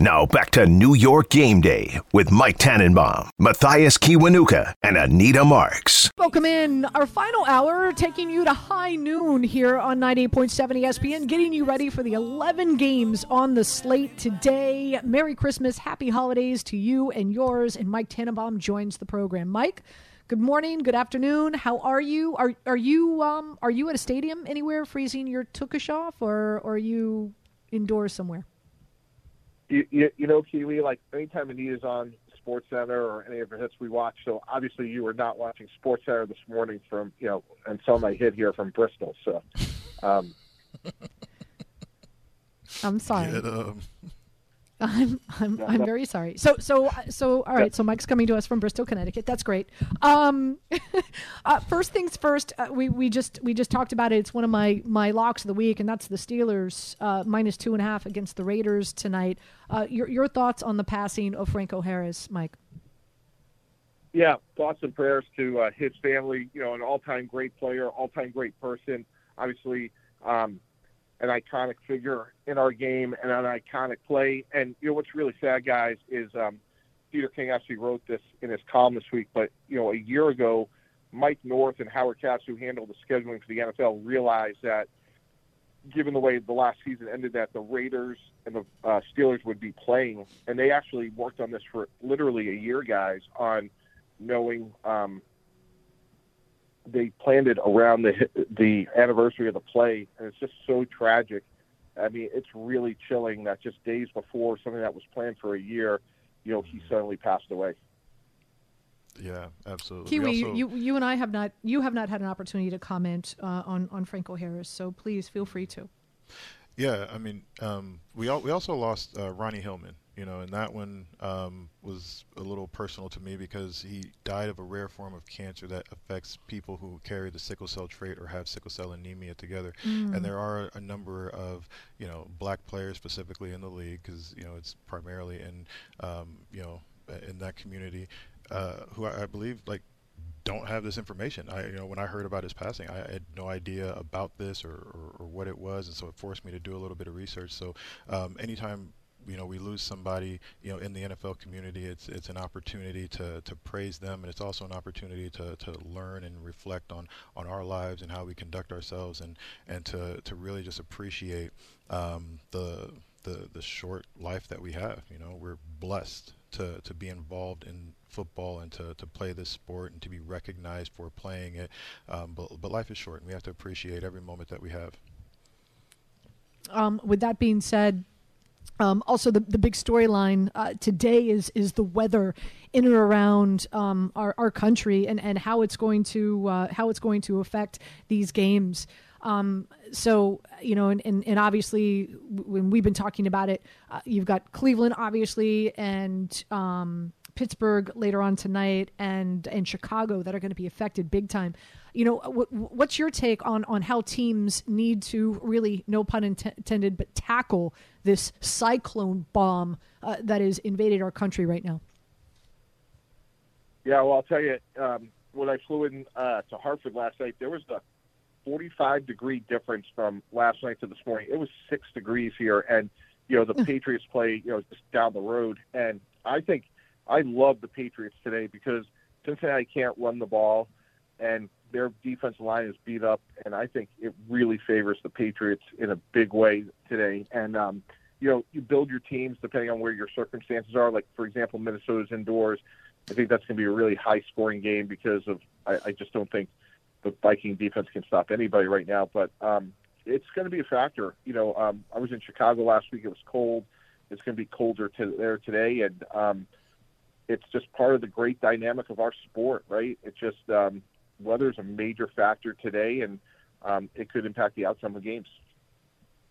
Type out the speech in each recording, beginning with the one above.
Now back to New York Game Day with Mike Tannenbaum, Mathias Kiwanuka, and Anita Marks. Welcome in our final hour, taking you to high noon here on 98.7 ESPN, getting you ready for the 11 games on the slate today. Merry Christmas, happy holidays to you and yours. And Mike Tannenbaum joins the program. Mike, good morning, good afternoon. How are you? Are are you um are you at a stadium anywhere freezing your tukish off, or, or are you indoors somewhere? You, you, you know, Kiwi, like anytime Anita's on Sports Center or any of the hits we watch, so obviously you were not watching Sports Center this morning from, you know, until my hit here from Bristol. So, um, I'm sorry. Get, um, I'm I'm I'm very sorry. So so so all right. So Mike's coming to us from Bristol, Connecticut. That's great. Um, uh, first things first. Uh, we we just we just talked about it. It's one of my my locks of the week, and that's the Steelers uh, minus two and a half against the Raiders tonight. Uh, your your thoughts on the passing of Franco Harris, Mike? yeah, thoughts and prayers to uh, his family. You know, an all-time great player, all-time great person. Obviously, um, an iconic figure in our game and an iconic play. And you know what's really sad, guys, is um, Peter King actually wrote this in his column this week. But you know, a year ago, Mike North and Howard Katz, who handled the scheduling for the NFL, realized that given the way the last season ended, that the Raiders and the uh, Steelers would be playing, and they actually worked on this for literally a year, guys, on knowing. Um, they planned it around the the anniversary of the play, and it's just so tragic. I mean, it's really chilling that just days before something that was planned for a year, you know, he suddenly passed away. yeah, absolutely. Kiwi, also- you you and I have not you have not had an opportunity to comment uh, on on Franco Harris, so please feel free to. Yeah, I mean, um, we al- we also lost uh, Ronnie Hillman, you know, and that one um, was a little personal to me because he died of a rare form of cancer that affects people who carry the sickle cell trait or have sickle cell anemia together. And there are a number of, you know, black players specifically in the league because you know it's primarily in, um, you know, in that community uh, who I, I believe like don't have this information. I, you know, when I heard about his passing, I had no idea about this or, or, or what it was, and so it forced me to do a little bit of research. So, um, anytime you know we lose somebody, you know, in the NFL community, it's it's an opportunity to, to praise them, and it's also an opportunity to, to learn and reflect on, on our lives and how we conduct ourselves, and, and to, to really just appreciate um, the the the short life that we have. You know, we're blessed to, to be involved in football and to, to play this sport and to be recognized for playing it. Um, but but life is short, and we have to appreciate every moment that we have. Um, with that being said, um, also the, the big storyline uh, today is is the weather in and around um, our, our country and, and how it's going to uh, how it's going to affect these games. Um, so you know, and, and, and obviously when we've been talking about it, uh, you've got Cleveland obviously and um, Pittsburgh later on tonight and and Chicago that are going to be affected big time. You know, what, what's your take on on how teams need to really, no pun int- intended, but tackle this cyclone bomb uh, that has invaded our country right now? Yeah, well, I'll tell you, um, when I flew in uh, to Hartford last night, there was a 45 degree difference from last night to this morning. It was six degrees here, and you know the Patriots play, you know, just down the road, and I think I love the Patriots today because Cincinnati can't run the ball, and their defensive line is beat up, and I think it really favors the Patriots in a big way today. And um, you know, you build your teams depending on where your circumstances are. Like for example, Minnesota's indoors. I think that's going to be a really high scoring game because of I, I just don't think the Viking defense can stop anybody right now. But um, it's going to be a factor. You know, um, I was in Chicago last week. It was cold. It's going to be colder to, there today, and um, it's just part of the great dynamic of our sport, right? It's just um, weather is a major factor today, and um, it could impact the outcome of games.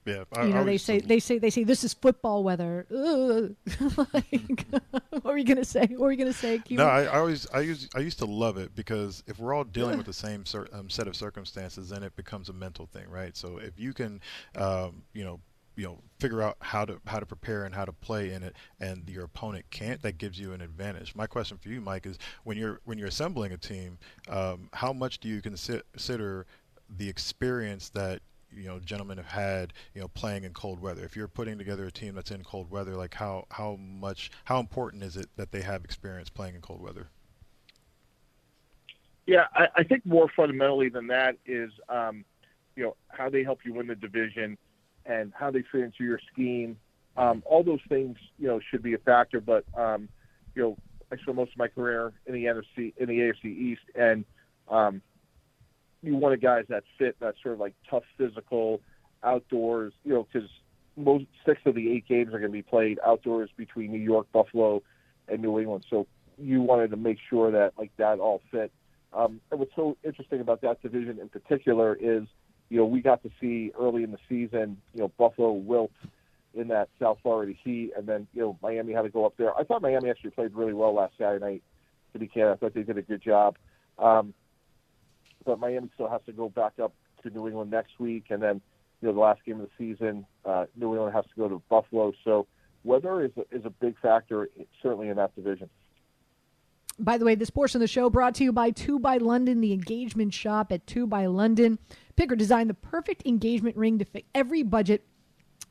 Yeah, I, you know they say they say they say this is football weather. like, what were you gonna say? What were you gonna say? No, I, I, always I used I used to love it because if we're all dealing with the same um, set of circumstances, then it becomes a mental thing, right? So if you can, um, you know, you know figure out how to how to prepare and how to play in it and your opponent can't that gives you an advantage. My question for you mike is when you're when you're assembling a team um, how much do you consider the experience that you know gentlemen have had you know playing in cold weather? If you're putting together a team that's in cold weather like how how much how important is it that they have experience playing in cold weather? Yeah i, I think more fundamentally than that is um, you know how they help you win the division and how they fit into your scheme um, all those things you know should be a factor but um, you know i spent most of my career in the NFC in the AFC East and um, you wanted guys that fit that sort of like tough physical outdoors, you know, because most six of the eight games are going to be played outdoors between New York, Buffalo, and New England. So you wanted to make sure that like that all fit. Um, and what's so interesting about that division in particular is, you know, we got to see early in the season, you know, Buffalo wilt in that South Florida heat, and then you know Miami had to go up there. I thought Miami actually played really well last Saturday night. To be candid, I thought they did a good job. Um, but Miami still has to go back up to New England next week, and then you know the last game of the season, uh, New England has to go to Buffalo. So weather is a, is a big factor, certainly in that division. By the way, this portion of the show brought to you by Two by London, the engagement shop at Two by London. Pick or design the perfect engagement ring to fit every budget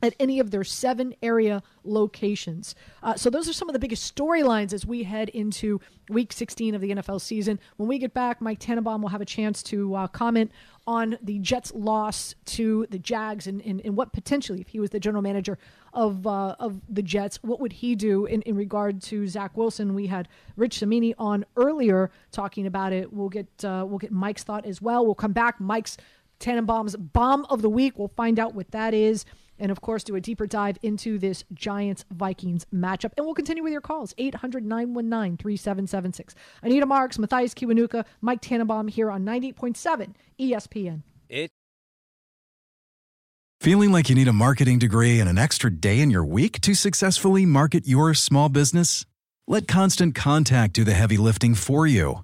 at any of their seven area locations. Uh, so, those are some of the biggest storylines as we head into week 16 of the NFL season. When we get back, Mike Tannenbaum will have a chance to uh, comment on the Jets' loss to the Jags and, and, and, what potentially, if he was the general manager of uh, of the Jets, what would he do in, in regard to Zach Wilson? We had Rich Cimini on earlier talking about it. We'll get uh, we'll get Mike's thought as well. We'll come back. Mike's Tannenbaum's bomb of the week. We'll find out what that is and of course do a deeper dive into this Giants Vikings matchup. And we'll continue with your calls 800 919 3776. Anita Marks, Mathias Kiwanuka, Mike Tannenbaum here on 98.7 ESPN. It. Feeling like you need a marketing degree and an extra day in your week to successfully market your small business? Let Constant Contact do the heavy lifting for you.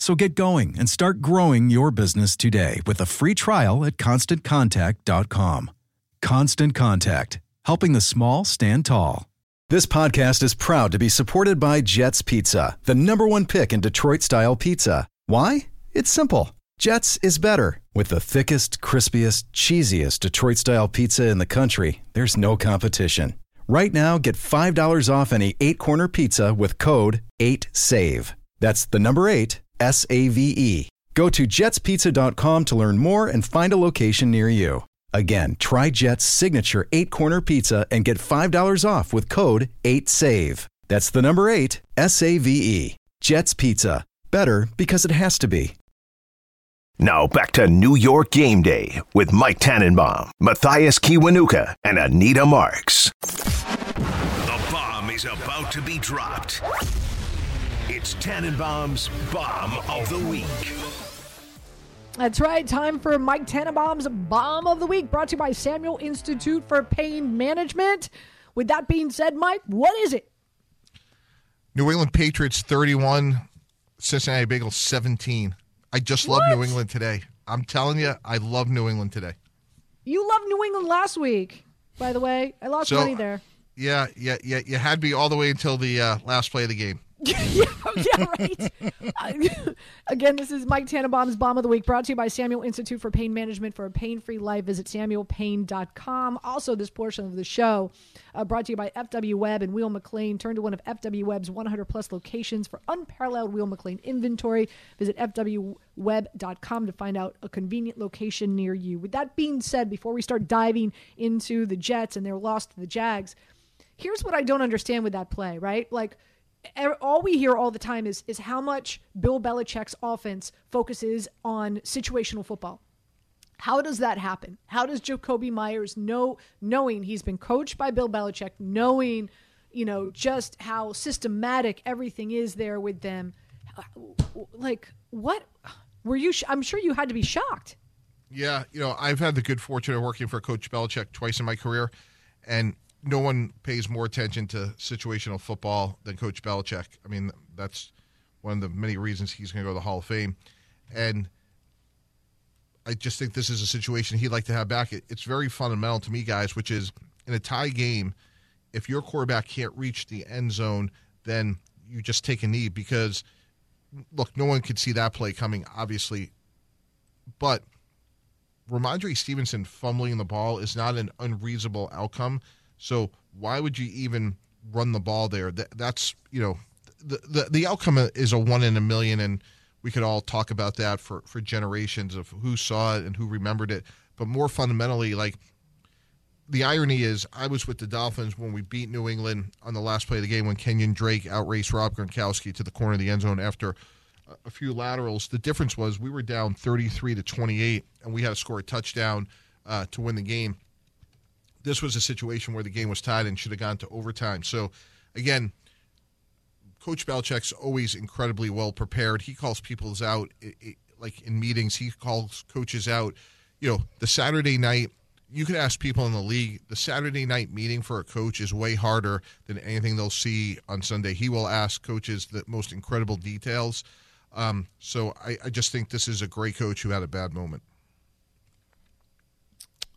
So get going and start growing your business today with a free trial at constantcontact.com. Constant Contact, helping the small stand tall. This podcast is proud to be supported by Jets Pizza, the number one pick in Detroit style pizza. Why? It's simple. Jets is better. With the thickest, crispiest, cheesiest Detroit style pizza in the country, there's no competition. Right now, get $5 off any eight corner pizza with code 8SAVE. That's the number eight S A V E. Go to jetspizza.com to learn more and find a location near you. Again, try Jet's signature eight corner pizza and get $5 off with code 8SAVE. That's the number eight, S A V E. Jet's Pizza. Better because it has to be. Now back to New York Game Day with Mike Tannenbaum, Mathias Kiwanuka, and Anita Marks. The bomb is about to be dropped. It's Tannenbaum's Bomb of the Week. That's right. Time for Mike Tannenbaum's Bomb of the Week, brought to you by Samuel Institute for Pain Management. With that being said, Mike, what is it? New England Patriots 31, Cincinnati Bengals 17. I just what? love New England today. I'm telling you, I love New England today. You loved New England last week, by the way. I lost so, money there. Yeah, yeah, yeah. You had me all the way until the uh, last play of the game. yeah, yeah, right. uh, again, this is Mike Tannenbaum's Bomb of the Week, brought to you by Samuel Institute for Pain Management. For a pain-free life, visit samuelpain.com. Also, this portion of the show uh, brought to you by FW Webb and Weil-McLain. Turn to one of FW Webb's 100-plus locations for unparalleled Weil-McLain inventory. Visit fwwebb.com to find out a convenient location near you. With that being said, before we start diving into the Jets and their loss to the Jags – here's what I don't understand with that play, right? Like Er, all we hear all the time is is how much Bill Belichick's offense focuses on situational football. How does that happen? How does Jakobi Meyers know knowing he's been coached by Bill Belichick, knowing, you know, just how systematic everything is there with them? Like what were you sh- I'm sure you had to be shocked. Yeah, you know, I've had the good fortune of working for Coach Belichick twice in my career, and no one pays more attention to situational football than Coach Belichick. I mean, that's one of the many reasons he's going to go to the Hall of Fame. And I just think this is a situation he'd like to have back. It's very fundamental to me, guys, which is in a tie game, if your quarterback can't reach the end zone, then you just take a knee because, look, no one could see that play coming, obviously. But Rhamondre Stevenson fumbling the ball is not an unreasonable outcome so why would you even run the ball there? That, that's you know the, the the outcome is a one in a million, and we could all talk about that for for generations of who saw it and who remembered it. But more fundamentally, like the irony is, I was with the Dolphins when we beat New England on the last play of the game when Kenyon Drake outraced Rob Gronkowski to the corner of the end zone after a few laterals. The difference was we were down 33 to 28, and we had to score a touchdown uh, to win the game this was a situation where the game was tied and should have gone to overtime. So, again, Coach Belichick's always incredibly well prepared. He calls people out, like in meetings, he calls coaches out. You know, the Saturday night, you could ask people in the league, the Saturday night meeting for a coach is way harder than anything they'll see on Sunday. He will ask coaches the most incredible details. Um, so I, I just think this is a great coach who had a bad moment.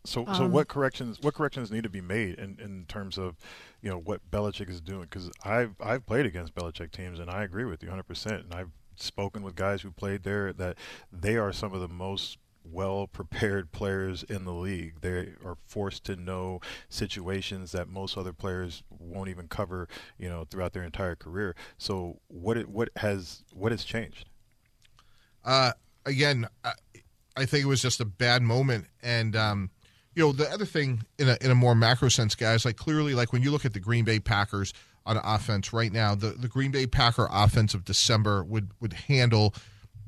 So, um, so what corrections what corrections need to be made in, in terms of, you know, what Belichick is doing? Because I've I've played against Belichick teams, and I agree with you 100. percent And I've spoken with guys who played there that they are some of the most well prepared players in the league. They are forced to know situations that most other players won't even cover, you know, throughout their entire career. So what it, what has what has changed? Uh, again, I, I think it was just a bad moment, and um, you know, the other thing in a in a more macro sense, guys, like clearly, like when you look at the Green Bay Packers on offense right now, the, the Green Bay Packer offense of December would would handle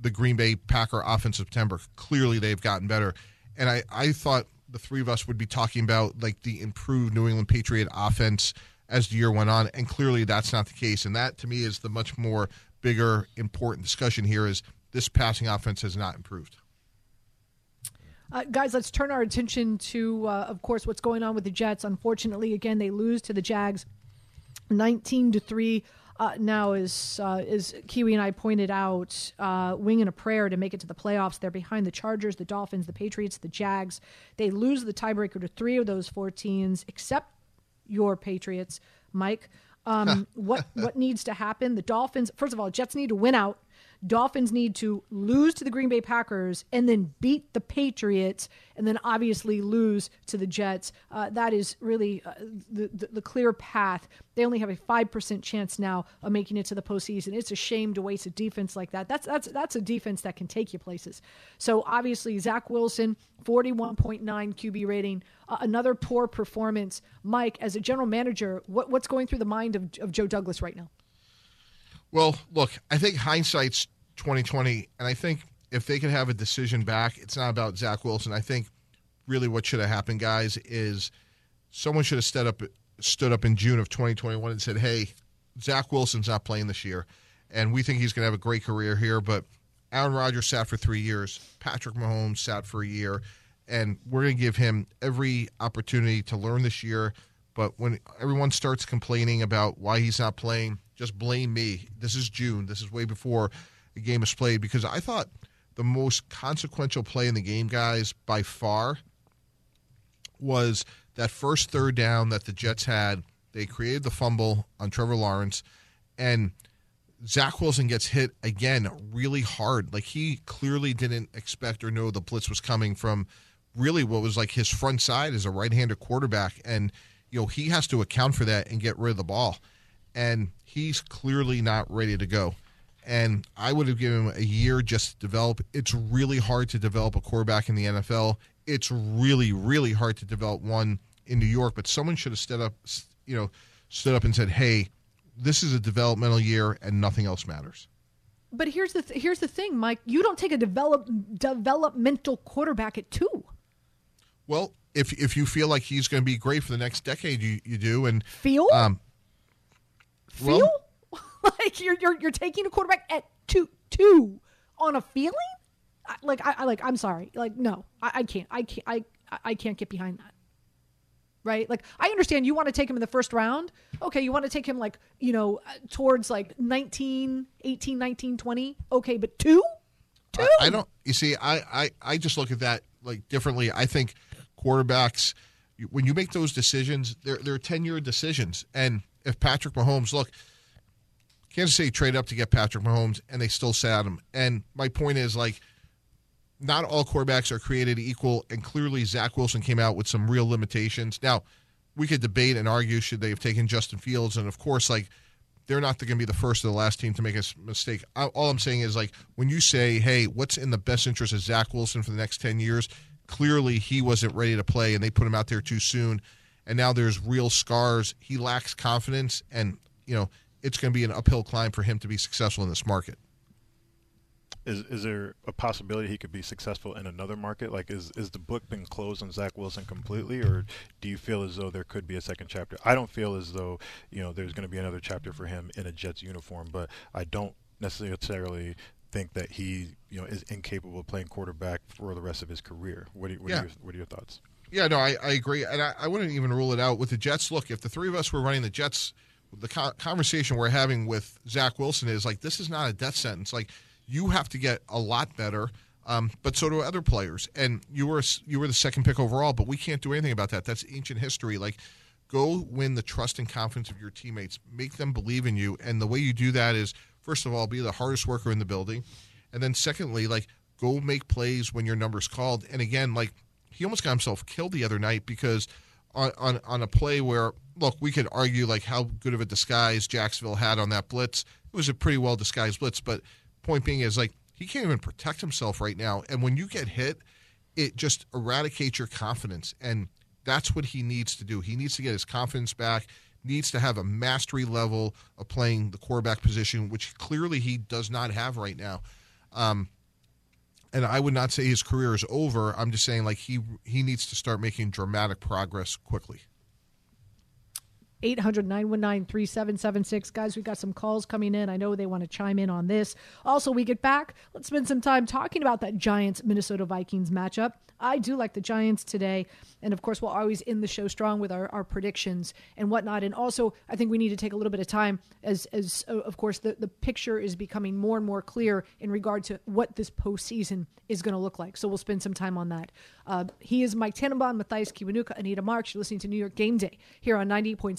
the Green Bay Packer offense of September. Clearly, they've gotten better, and I I thought the three of us would be talking about like the improved New England Patriot offense as the year went on, and clearly that's not the case. And that to me is the much more bigger important discussion here is this passing offense has not improved. Uh, guys, let's turn our attention to, uh, of course, what's going on with the Jets. Unfortunately, again, they lose to the Jags, nineteen to three. Uh, now, as uh, as Kiwi and I pointed out, uh, winging a prayer to make it to the playoffs. They're behind the Chargers, the Dolphins, the Patriots, the Jags. They lose the tiebreaker to three of those four teams, except your Patriots, Mike. Um, what what needs to happen? The Dolphins, first of all, Jets need to win out Dolphins need to lose to the Green Bay Packers and then beat the Patriots and then obviously lose to the Jets. Uh, that is really uh, the, the, the, clear path. They only have a 5% chance now of making it to the postseason. It's a shame to waste a defense like that. That's, that's, that's a defense that can take you places. So obviously, Zach Wilson, 41.9 QB rating, uh, another poor performance. Mike, as a general manager, what, what's going through the mind of, of Joe Douglas right now? Well, look, I think hindsight's 2020, and I think if they could have a decision back, it's not about Zach Wilson. I think really what should have happened, guys, is someone should have stood up stood up in June of 2021 and said, "Hey, Zach Wilson's not playing this year, and we think he's going to have a great career here, but Aaron Rodgers sat for three years, Patrick Mahomes sat for a year, and we're going to give him every opportunity to learn this year." But when everyone starts complaining about why he's not playing, just blame me. This is June. This is way before the game is played because I thought the most consequential play in the game, guys, by far, was that first third down that the Jets had. They created the fumble on Trevor Lawrence, and Zach Wilson gets hit again really hard. Like he clearly didn't expect or know the blitz was coming from really what was like his front side as a right-handed quarterback, and you know he has to account for that and get rid of the ball. And he's clearly not ready to go and I would have given him a year just to develop. It's really hard to develop a quarterback in the NFL. It's really, really hard to develop one in New York. But someone should have stood up, you know, stood up and said, "Hey, this is a developmental year, and nothing else matters." But here's the th- here's the thing, Mike. You don't take a develop developmental quarterback at two. Well, if if you feel like he's going to be great for the next decade, you, you do. And feel um, feel well, like you're you're you're taking a quarterback at two two on a feeling. Like I, I like I'm sorry. Like no, I, I can't. I can't. I I can't get behind that. Right? Like I understand you want to take him in the first round. Okay, you want to take him like, you know, towards like 19, 18, 19, 20. Okay, but two? Two? I, I don't you see, I, I I just look at that like differently. I think quarterbacks when you make those decisions, they're they're 10-year decisions. And if Patrick Mahomes, look, Kansas City traded up to get Patrick Mahomes and they still sat him. And my point is like not all quarterbacks are created equal, and clearly Zach Wilson came out with some real limitations. Now, we could debate and argue should they have taken Justin Fields, and of course, like they're not going to be the first or the last team to make a mistake. All I'm saying is like when you say, "Hey, what's in the best interest of Zach Wilson for the next ten years?" Clearly, he wasn't ready to play, and they put him out there too soon, and now there's real scars. He lacks confidence, and you know it's going to be an uphill climb for him to be successful in this market. Is is there a possibility he could be successful in another market? Like, is is the book been closed on Zach Wilson completely, or do you feel as though there could be a second chapter? I don't feel as though you know there's going to be another chapter for him in a Jets uniform, but I don't necessarily think that he you know is incapable of playing quarterback for the rest of his career. What, you, what, yeah. are, your, what are your thoughts? Yeah, no, I, I agree, and I, I wouldn't even rule it out with the Jets. Look, if the three of us were running the Jets, the conversation we're having with Zach Wilson is like this is not a death sentence. Like you have to get a lot better. Um, but so do other players. And you were you were the second pick overall, but we can't do anything about that. That's ancient history. Like, go win the trust and confidence of your teammates. Make them believe in you. And the way you do that is, first of all, be the hardest worker in the building, and then secondly, like go make plays when your number's called. And again, like he almost got himself killed the other night because on on, on a play where look, we could argue like how good of a disguise Jacksonville had on that blitz. It was a pretty well disguised blitz, but point being is like he can't even protect himself right now. And when you get hit, it just eradicates your confidence. And that's what he needs to do. He needs to get his confidence back, needs to have a mastery level of playing the quarterback position, which clearly he does not have right now. Um, and I would not say his career is over. I'm just saying like he he needs to start making dramatic progress quickly. 800 919 3776. Guys, we've got some calls coming in. I know they want to chime in on this. Also, we get back. Let's spend some time talking about that Giants Minnesota Vikings matchup. I do like the Giants today. And of course, we'll always end the show strong with our, our predictions and whatnot. And also, I think we need to take a little bit of time as, as uh, of course, the, the picture is becoming more and more clear in regard to what this postseason is going to look like. So we'll spend some time on that. Uh, he is Mike Tannenbaum, Mathias Kiwanuka, Anita Marks. You're listening to New York Game Day here on 98.7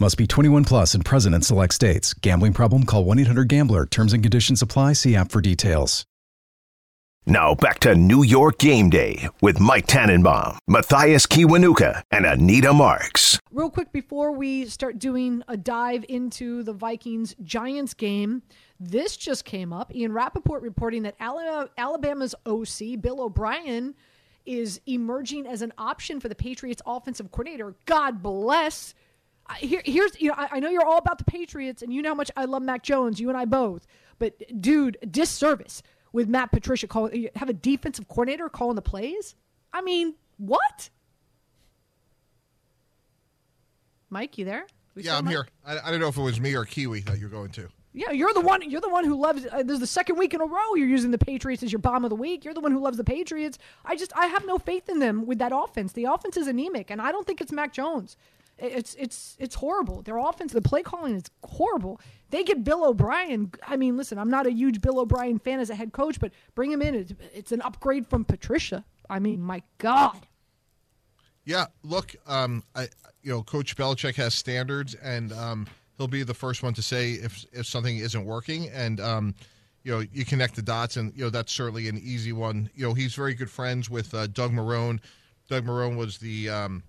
Must be 21 plus and present in select states. Gambling problem? Call 1 800 GAMBLER. Terms and conditions apply. See app for details. Now back to New York Game Day with Mike Tannenbaum, Mathias Kiwanuka, and Anita Marks. Real quick before we start doing a dive into the Vikings Giants game, this just came up. Ian Rapoport reporting that Alabama's OC, Bill O'Brien, is emerging as an option for the Patriots offensive coordinator. God bless. Here, here's you know I, I, know you're all about the Patriots and you know how much I love Mac Jones. You and I both. But dude, disservice. with Matt Patricia calling have a defensive coordinator calling the plays. I mean, what? Mike, you there? We yeah, I'm Mike? here. I, I don't know if it was me or Kiwi that you're going to. Yeah, you're the one. You're the one who loves. Uh, this is the second week in a row you're using the Patriots as your bomb of the week. You're the one who loves the Patriots. I just I have no faith in them with that offense. The offense is anemic, and I don't think it's Mac Jones. It- It's it's it's horrible. Their offense, the play calling is horrible. They get Bill O'Brien. I mean, listen, I'm not a huge Bill O'Brien fan as a head coach, but bring him in. It's, it's an upgrade from Patricia. I mean, my God. Yeah, look, um, I you know, Coach Belichick has standards, and um, he'll be the first one to say if if something isn't working, and um, you know, you connect the dots, and you know that's certainly an easy one. You know, he's very good friends with uh, Doug Marrone. Doug Marrone was the um,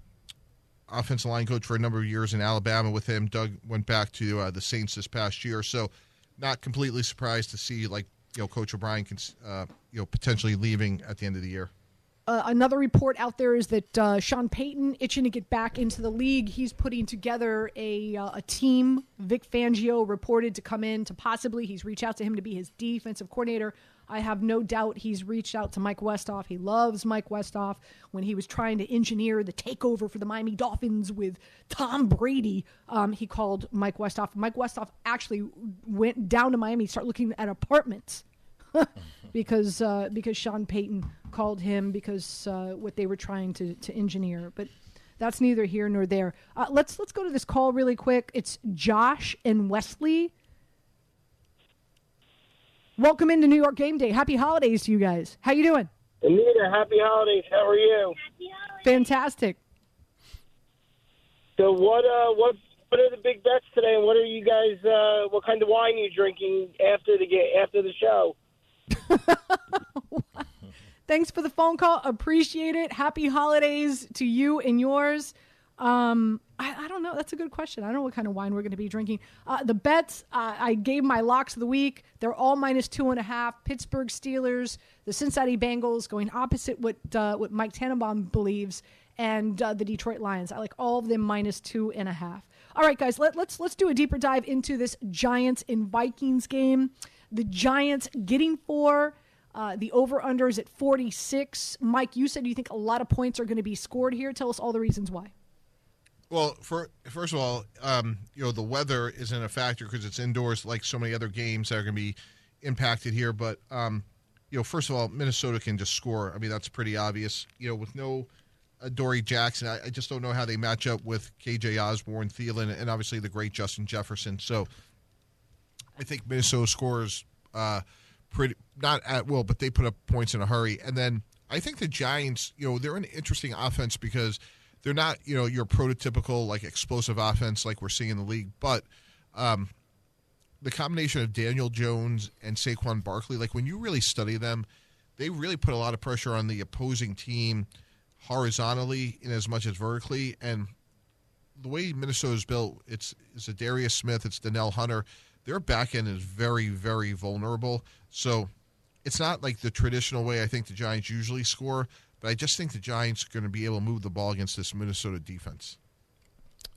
offensive line coach for a number of years in Alabama with him. Doug went back to uh, the Saints this past year, so not completely surprised to see like you know Coach O'Brien can uh, you know potentially leaving at the end of the year. Uh, another report out there is that uh, Sean Payton, itching to get back into the league, he's putting together a uh, a team. Vic Fangio reported to come in to possibly he's reached out to him to be his defensive coordinator. I have no doubt he's reached out to Mike Westhoff. He loves Mike Westhoff. When he was trying to engineer the takeover for the Miami Dolphins with Tom Brady, um, he called Mike Westhoff. Mike Westhoff actually went down to Miami, start looking at apartments because uh, because Sean Payton called him because uh, what they were trying to, to engineer. But that's neither here nor there. Uh, let's let's go to this call really quick. It's Josh and Wesley. Welcome into New York Game Day. Happy holidays to you guys. How you doing? Anita, happy holidays. How are you? Fantastic. So what? Uh, what? What are the big bets today? And what are you guys? Uh, what kind of wine are you drinking after the ga- after the show? Thanks for the phone call. Appreciate it. Happy holidays to you and yours. Um, I, I don't know. That's a good question. I don't know what kind of wine we're going to be drinking. Uh, the bets, uh, I gave my locks of the week. They're all minus two and a half. Pittsburgh Steelers, the Cincinnati Bengals, going opposite what uh, what Mike Tannenbaum believes, and uh, the Detroit Lions. I like all of them minus two and a half. All right, guys, let, let's let's do a deeper dive into this Giants and Vikings game. The Giants getting four. Uh, the over under is at 46. Mike, you said you think a lot of points are going to be scored here. Tell us all the reasons why. Well, for, first of all, um, you know the weather isn't a factor because it's indoors, like so many other games that are going to be impacted here. But um, you know, first of all, Minnesota can just score. I mean, that's pretty obvious. You know, with no uh, Adoree' Jackson, I, I just don't know how they match up with KJ Osborne, Thielen, and obviously the great Justin Jefferson. So, I think Minnesota scores uh, pretty not at will, but they put up points in a hurry. And then I think the Giants, you know, they're an interesting offense because they're not, you know, your prototypical like explosive offense like we're seeing in the league, but um, the combination of Daniel Jones and Saquon Barkley, like when you really study them, they really put a lot of pressure on the opposing team horizontally in as much as vertically. And the way Minnesota's built, it's it's Za'Darius Smith, it's Danielle Hunter. Their back end is very, very vulnerable. So it's not like the traditional way I think the Giants usually score, but I just think the Giants are going to be able to move the ball against this Minnesota defense.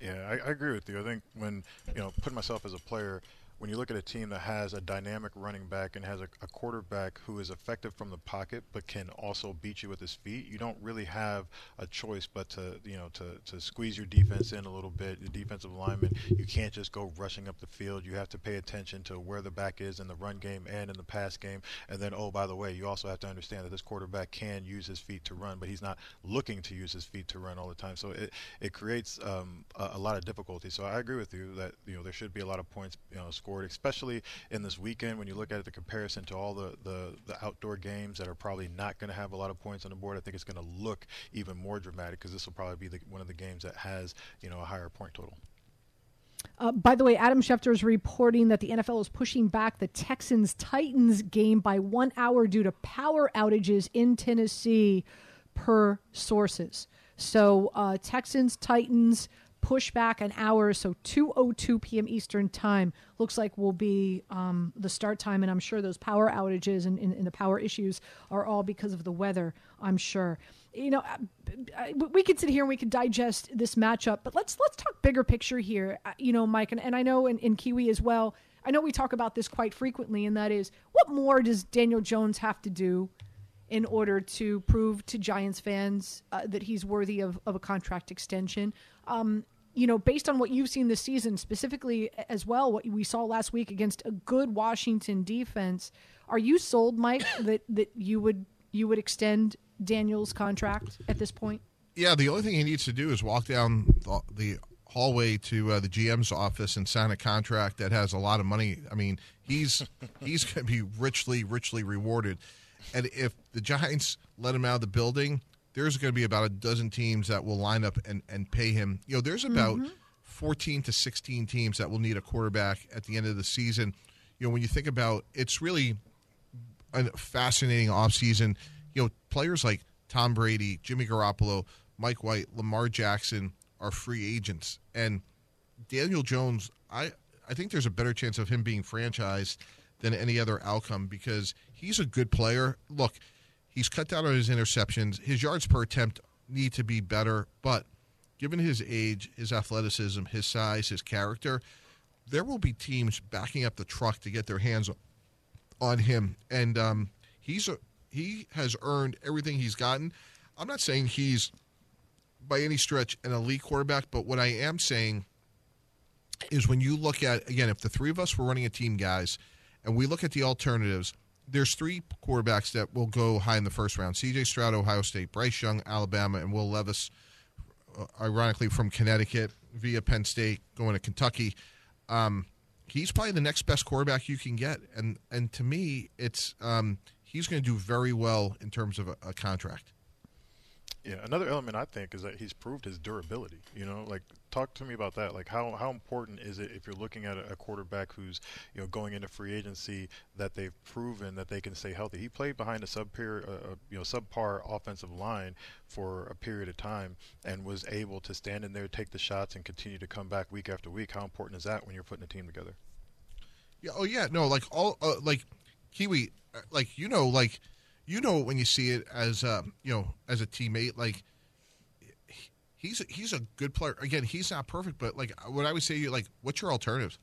Yeah, I, I agree with you. I think when you know, putting myself as a player, when you look at a team that has a dynamic running back and has a, a quarterback who is effective from the pocket but can also beat you with his feet, you don't really have a choice but to you know to, to squeeze your defense in a little bit. The defensive lineman, you can't just go rushing up the field. You have to pay attention to where the back is in the run game and in the pass game. And then, oh, by the way, you also have to understand that this quarterback can use his feet to run, but he's not looking to use his feet to run all the time. So it it creates um, a, a lot of difficulty. So I agree with you that you know there should be a lot of points you know scored, especially in this weekend when you look at the comparison to all the, the, the outdoor games that are probably not going to have a lot of points on the board. I think it's going to look even more dramatic because this will probably be the, one of the games that has you know a higher point total. Uh, by the way, Adam Schefter is reporting that the NFL is pushing back the Texans Titans game by one hour due to power outages in Tennessee, per sources. So uh, Texans Titans push back an hour, so 2:02 p.m. Eastern time looks like will be um, the start time, and I'm sure those power outages and, and, and the power issues are all because of the weather. I'm sure you know, I- I- we could sit here and we could digest this matchup, but let's let's talk bigger picture here. Uh, You know, Mike, and, and I know in, in Kiwi as well. I know we talk about this quite frequently, and that is what more does Daniel Jones have to do in order to prove to Giants fans uh, that he's worthy of, of a contract extension? Um, you know, based on what you've seen this season, specifically as well, what we saw last week against a good Washington defense, are you sold, Mike, that, that you would you would extend Daniel's contract at this point? Yeah, the only thing he needs to do is walk down the, the hallway to uh, the GM's office and sign a contract that has a lot of money. I mean, he's he's going to be richly, richly rewarded. And if the Giants let him out of the building, there's going to be about a dozen teams that will line up and, and pay him. You know, there's about Mm-hmm. 14 to 16 teams that will need a quarterback at the end of the season. You know, when you think about it's really a fascinating offseason. You know, players like Tom Brady, Jimmy Garoppolo, Mike White, Lamar Jackson are free agents. And Daniel Jones, I, I think there's a better chance of him being franchised than any other outcome because he's a good player. Look, he's cut down on his interceptions. His yards per attempt need to be better, but given his age, his athleticism, his size, his character, there will be teams backing up the truck to get their hands on him, and um, he's a, he has earned everything he's gotten. I'm not saying he's by any stretch an elite quarterback, but what I am saying is when you look at again, if the three of us were running a team, guys, and we look at the alternatives, there's three quarterbacks that will go high in the first round: C.J. Stroud, Ohio State, Bryce Young, Alabama, and Will Levis, uh, ironically from Connecticut via Penn State, going to Kentucky. Um, he's probably the next best quarterback you can get, and and to me, it's um, he's going to do very well in terms of a, a contract. Yeah, another element I think is that he's proved his durability. You know, like talk to me about that. Like how how important is it if you're looking at a, a quarterback who's you know going into free agency that they've proven that they can stay healthy. He played behind a subpar uh, you know subpar offensive line for a period of time and was able to stand in there, take the shots, and continue to come back week after week. How important is that when you're putting a team together? Yeah. Oh yeah. No. Like all. Uh, like Kiwi. uh, Like you know. Like you know when you see it as uh, you know as a teammate. Like he's he's a good player. Again, he's not perfect, but like what I would say, to you like, what's your alternatives?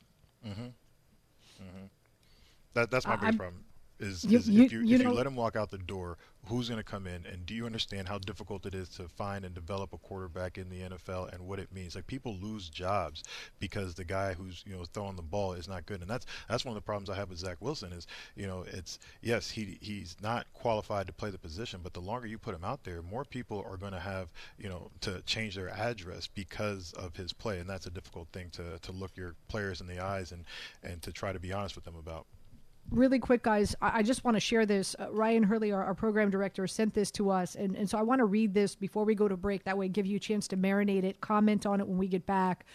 That that's my I- biggest I'm- problem. Is, You- is you- if you, you if know- you let him walk out the door, who's going to come in, and do you understand how difficult it is to find and develop a quarterback in the NFL and what it means? Like people lose jobs because the guy who's you know throwing the ball is not good, and that's that's one of the problems I have with Zach Wilson. Is you know it's yes he he's not qualified to play the position, but the longer you put him out there, more people are going to have you know to change their address because of his play, and that's a difficult thing to to look your players in the eyes and and to try to be honest with them about. Really quick, guys, I, I just want to share this. Uh, Ryan Hurley, our, our program director, sent this to us, and, and so I want to read this before we go to break. That way, give you a chance to marinate it, comment on it when we get back,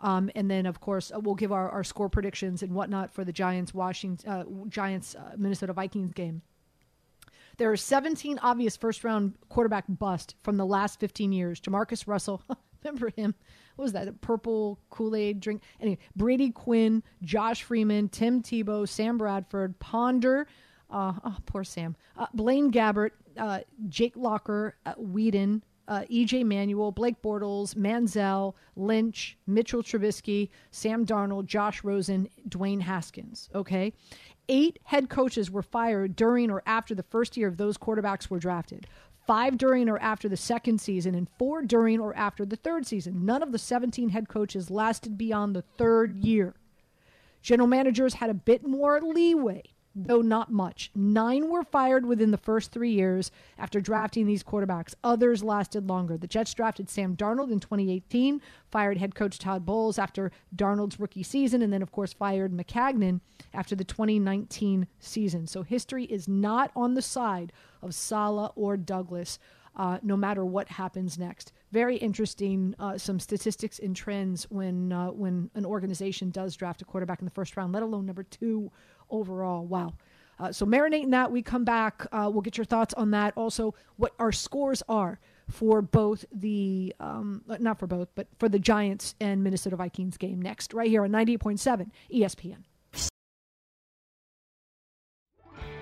um, and then of course uh, we'll give our, our score predictions and whatnot for the Giants Washington uh, Giants uh, Minnesota Vikings game. There are 17 obvious first round quarterback bust from the last 15 years. JaMarcus Russell, remember him? What was that? A purple Kool Aid drink? Anyway, Brady Quinn, Josh Freeman, Tim Tebow, Sam Bradford, Ponder, uh, oh, poor Sam, uh, Blaine Gabbert, uh, Jake Locker, uh, Weeden, uh, EJ Manuel, Blake Bortles, Manziel, Lynch, Mitchell Trubisky, Sam Darnold, Josh Rosen, Dwayne Haskins. Okay. Eight head coaches were fired during or after the first year of those quarterbacks were drafted. Five during or after the second season, and four during or after the third season. None of the 17 head coaches lasted beyond the third year. General managers had a bit more leeway, though not much. Nine were fired within the first three years after drafting these quarterbacks. Others lasted longer. The Jets drafted Sam Darnold in 2018, fired head coach Todd Bowles after Darnold's rookie season, and then, of course, fired Maccagnan after the 2019 season. So history is not on the side of Saleh or Douglas. Uh, no matter what happens next. Very interesting. Uh, some statistics and trends when uh, when an organization does draft a quarterback in the first round, let alone number two overall. Wow. Uh, so marinate in that. We come back. Uh, we'll get your thoughts on that. Also, what our scores are for both the um, not for both, but for the Giants and Minnesota Vikings game next, right here on ninety eight point seven ESPN.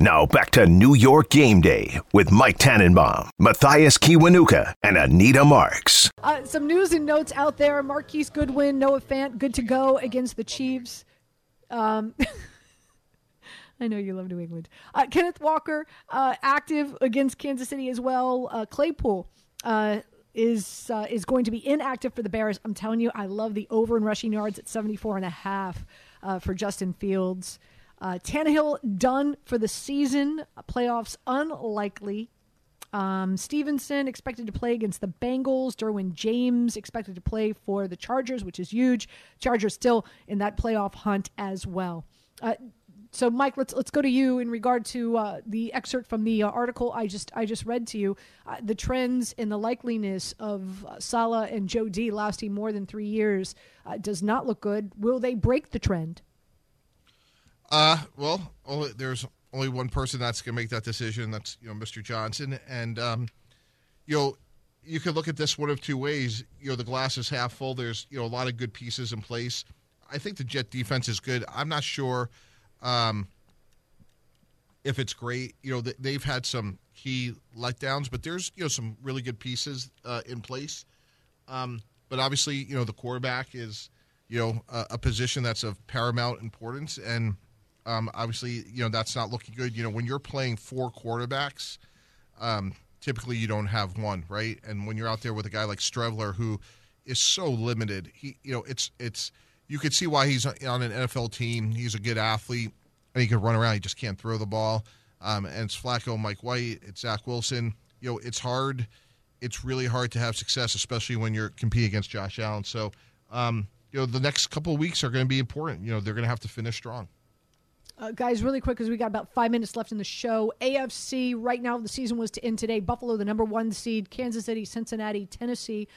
Now back to New York Game Day with Mike Tannenbaum, Mathias Kiwanuka, and Anita Marks. Uh, some news and notes out there. Marquise Goodwin, Noah Fant, good to go against the Chiefs. Um, I know you love New England. Uh, Kenneth Walker, uh, active against Kansas City as well. Uh, Claypool uh, is uh, is going to be inactive for the Bears. I'm telling you, I love the over and rushing yards at 74 and a half for Justin Fields. Uh, Tannehill done for the season. Playoffs unlikely. Um, Stevenson expected to play against the Bengals. Derwin James expected to play for the Chargers, which is huge. Chargers still in that playoff hunt as well. Uh, so, Mike, let's let's go to you in regard to uh, the excerpt from the uh, article I just I just read to you. Uh, the trends in the likeliness of uh, Saleh and Joe D lasting more than three years uh, does not look good. Will they break the trend? Uh, well, only, there's only one person that's going to make that decision. That's you know Mr. Johnson, and um, you know you could look at this one of two ways. You know the glass is half full. There's you know a lot of good pieces in place. I think the Jet defense is good. I'm not sure um, if it's great. You know they've had some key letdowns, but there's you know some really good pieces uh, in place. Um, but obviously, you know the quarterback is you know a, a position that's of paramount importance and um, obviously, you know that's not looking good. You know, when you're playing four quarterbacks, um, typically you don't have one, right? And when you're out there with a guy like Streveler, who is so limited, he, you know, it's it's you could see why he's on an NFL team. He's a good athlete, and he can run around. He just can't throw the ball. Um, and it's Flacco, Mike White, it's Zach Wilson. You know, it's hard. It's really hard to have success, especially when you're competing against Josh Allen. So, um, you know, the next couple of weeks are going to be important. You know, they're going to have to finish strong. Uh, guys, really quick because we got about five minutes left in the show. AFC right now, the season was to end today. Buffalo, the number one seed. Kansas City, Cincinnati, Tennessee,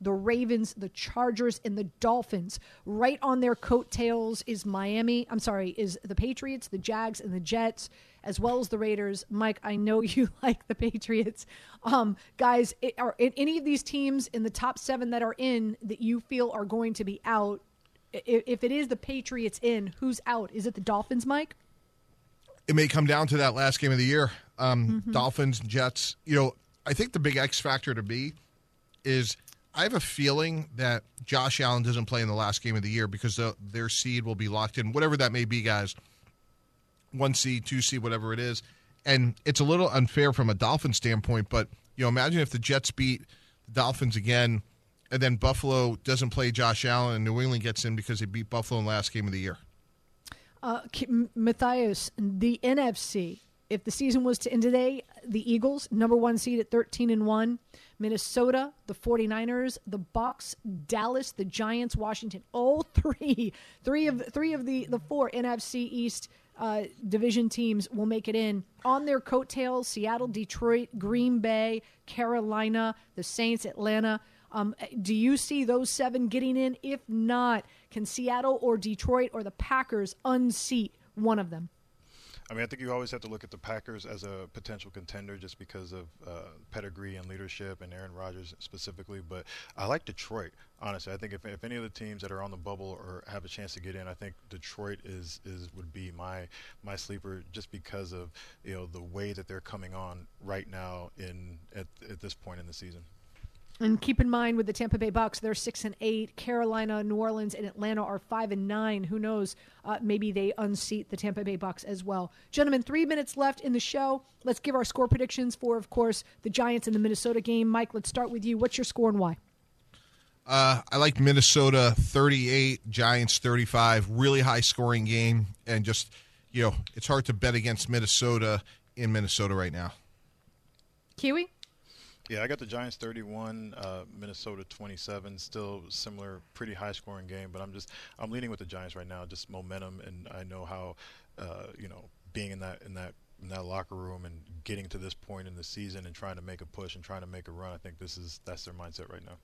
the Ravens, the Chargers, and the Dolphins. Right on their coattails is Miami. I'm sorry, is the Patriots, the Jags, and the Jets, as well as the Raiders. Mike, I know you like the Patriots. Um, guys, it, are any of these teams in the top seven that are in that you feel are going to be out? If it is the Patriots in, who's out? Is it the Dolphins, Mike? It may come down to that last game of the year. Um, mm-hmm. Dolphins, Jets. You know, I think the big X factor to me is I have a feeling that Josh Allen doesn't play in the last game of the year because the, their seed will be locked in, whatever that may be, guys. One seed, two seed, whatever it is. And it's a little unfair from a Dolphin standpoint, but you know, imagine if the Jets beat the Dolphins again and then Buffalo doesn't play Josh Allen, and New England gets in because they beat Buffalo in the last game of the year. Uh, Mathias, the NFC. If the season was to end today, the Eagles, number one seed at 13 and 1, Minnesota, the 49ers, the Bucs, Dallas, the Giants, Washington, all three, three of three of the, the four NFC East uh, division teams will make it in on their coattails. Seattle, Detroit, Green Bay, Carolina, the Saints, Atlanta. Um, do you see those seven getting in? If not, can Seattle or Detroit or the Packers unseat one of them? I mean, I think you always have to look at the Packers as a potential contender just because of uh, pedigree and leadership and Aaron Rodgers specifically. But I like Detroit, honestly. I think if, if any of the teams that are on the bubble or have a chance to get in, I think Detroit is, is would be my my sleeper just because of you know the way that they're coming on right now in at, at this point in the season. And keep in mind with the Tampa Bay Bucs, they're six and eight. Carolina, New Orleans, and Atlanta are five and nine. Who knows? Uh, maybe they unseat the Tampa Bay Bucs as well. Gentlemen, three minutes left in the show. Let's give our score predictions for, of course, the Giants and the Minnesota game. Mike, let's start with you. What's your score and why? Uh, I like Minnesota 38, Giants 35. Really high scoring game, and just you know, it's hard to bet against Minnesota in Minnesota right now. Kiwi. Yeah, I got the Giants 31, uh, Minnesota 27. Still similar, pretty high scoring game, but I'm just I'm leaning with the Giants right now. Just momentum, and I know how uh, you know being in that in that in that locker room and getting to this point in the season and trying to make a push and trying to make a run. I think this is that's their mindset right now.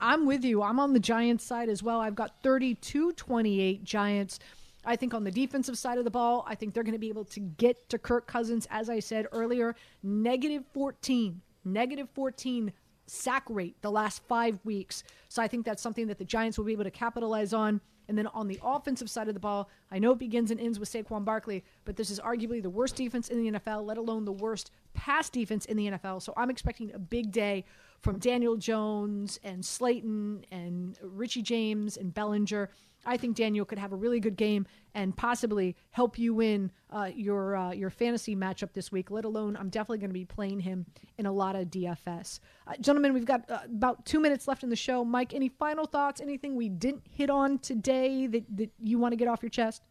I'm with you. I'm on the Giants side as well. I've got 32 28 Giants. I think on the defensive side of the ball, I think they're going to be able to get to Kirk Cousins, as I said earlier, negative 14, negative 14 sack rate the last five weeks. So I think that's something that the Giants will be able to capitalize on. And then on the offensive side of the ball, I know it begins and ends with Saquon Barkley, but this is arguably the worst defense in the NFL, let alone the worst pass defense in the NFL. So I'm expecting a big day from Daniel Jones and Slayton and Richie James and Bellinger. I think Daniel could have a really good game and possibly help you win uh, your uh, your fantasy matchup this week. Let alone, I'm definitely going to be playing him in a lot of DFS. Uh, gentlemen, we've got uh, about two minutes left in the show. Mike, any final thoughts? Anything we didn't hit on today that, that you want to get off your chest?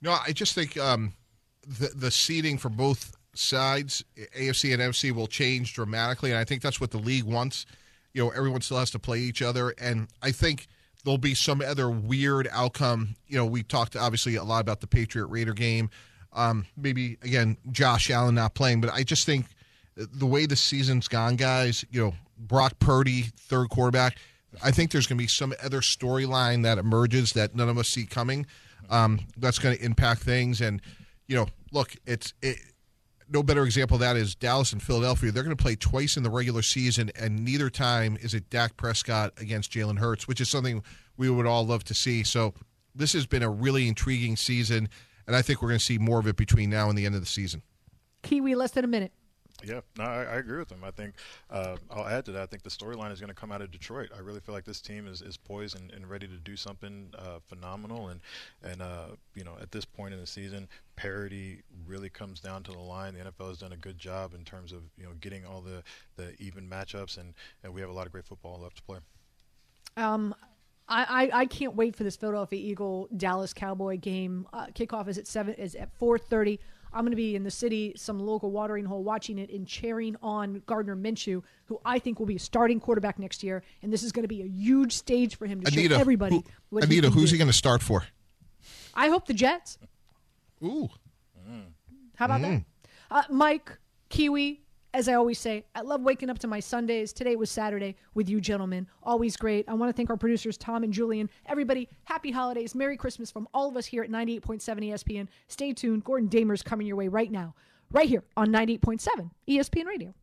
No, I just think um, the the seating for both sides, AFC and NFC, will change dramatically, and I think that's what the league wants. You know, everyone still has to play each other, and I think there'll be some other weird outcome. You know, we talked obviously a lot about the Patriot Raider game. Um, maybe again, Josh Allen not playing, but I just think the way the season's gone, guys. You know, Brock Purdy, third quarterback. I think there's going to be some other storyline that emerges that none of us see coming. Um, that's going to impact things, and you know, look, it's it, no better example of that is Dallas and Philadelphia. They're going to play twice in the regular season, and neither time is it Dak Prescott against Jalen Hurts, which is something we would all love to see. So this has been a really intriguing season, and I think we're going to see more of it between now and the end of the season. Kiwi, less than a minute. Yeah, no, I, I, agree with him. I think uh, I'll add to that. I think the storyline is going to come out of Detroit. I really feel like this team is, is poised and, and ready to do something uh, phenomenal. And and uh, you know, at this point in the season, parity really comes down to the line. The NFL has done a good job in terms of you know getting all the, the even matchups, and, and we have a lot of great football left to play. Um, I, I, can't wait for this Philadelphia Eagle Dallas Cowboy game. Uh, kickoff is at seven is at four thirty. I'm going to be in the city, some local watering hole, watching it and cheering on Gardner Minshew, who I think will be a starting quarterback next year. And this is going to be a huge stage for him to Anita, show everybody who, Anita, he who's do. he going to start for? I hope the Jets. Ooh. How about Mm. that? Uh, Mike, Kiwi, as I always say, I love waking up to my Sundays. Today was Saturday with you gentlemen. Always great. I want to thank our producers, Tom and Julian. Everybody, happy holidays. Merry Christmas from all of us here at 98.7 ESPN. Stay tuned. Gordon Damer's coming your way right now, right here on 98.7 ESPN Radio.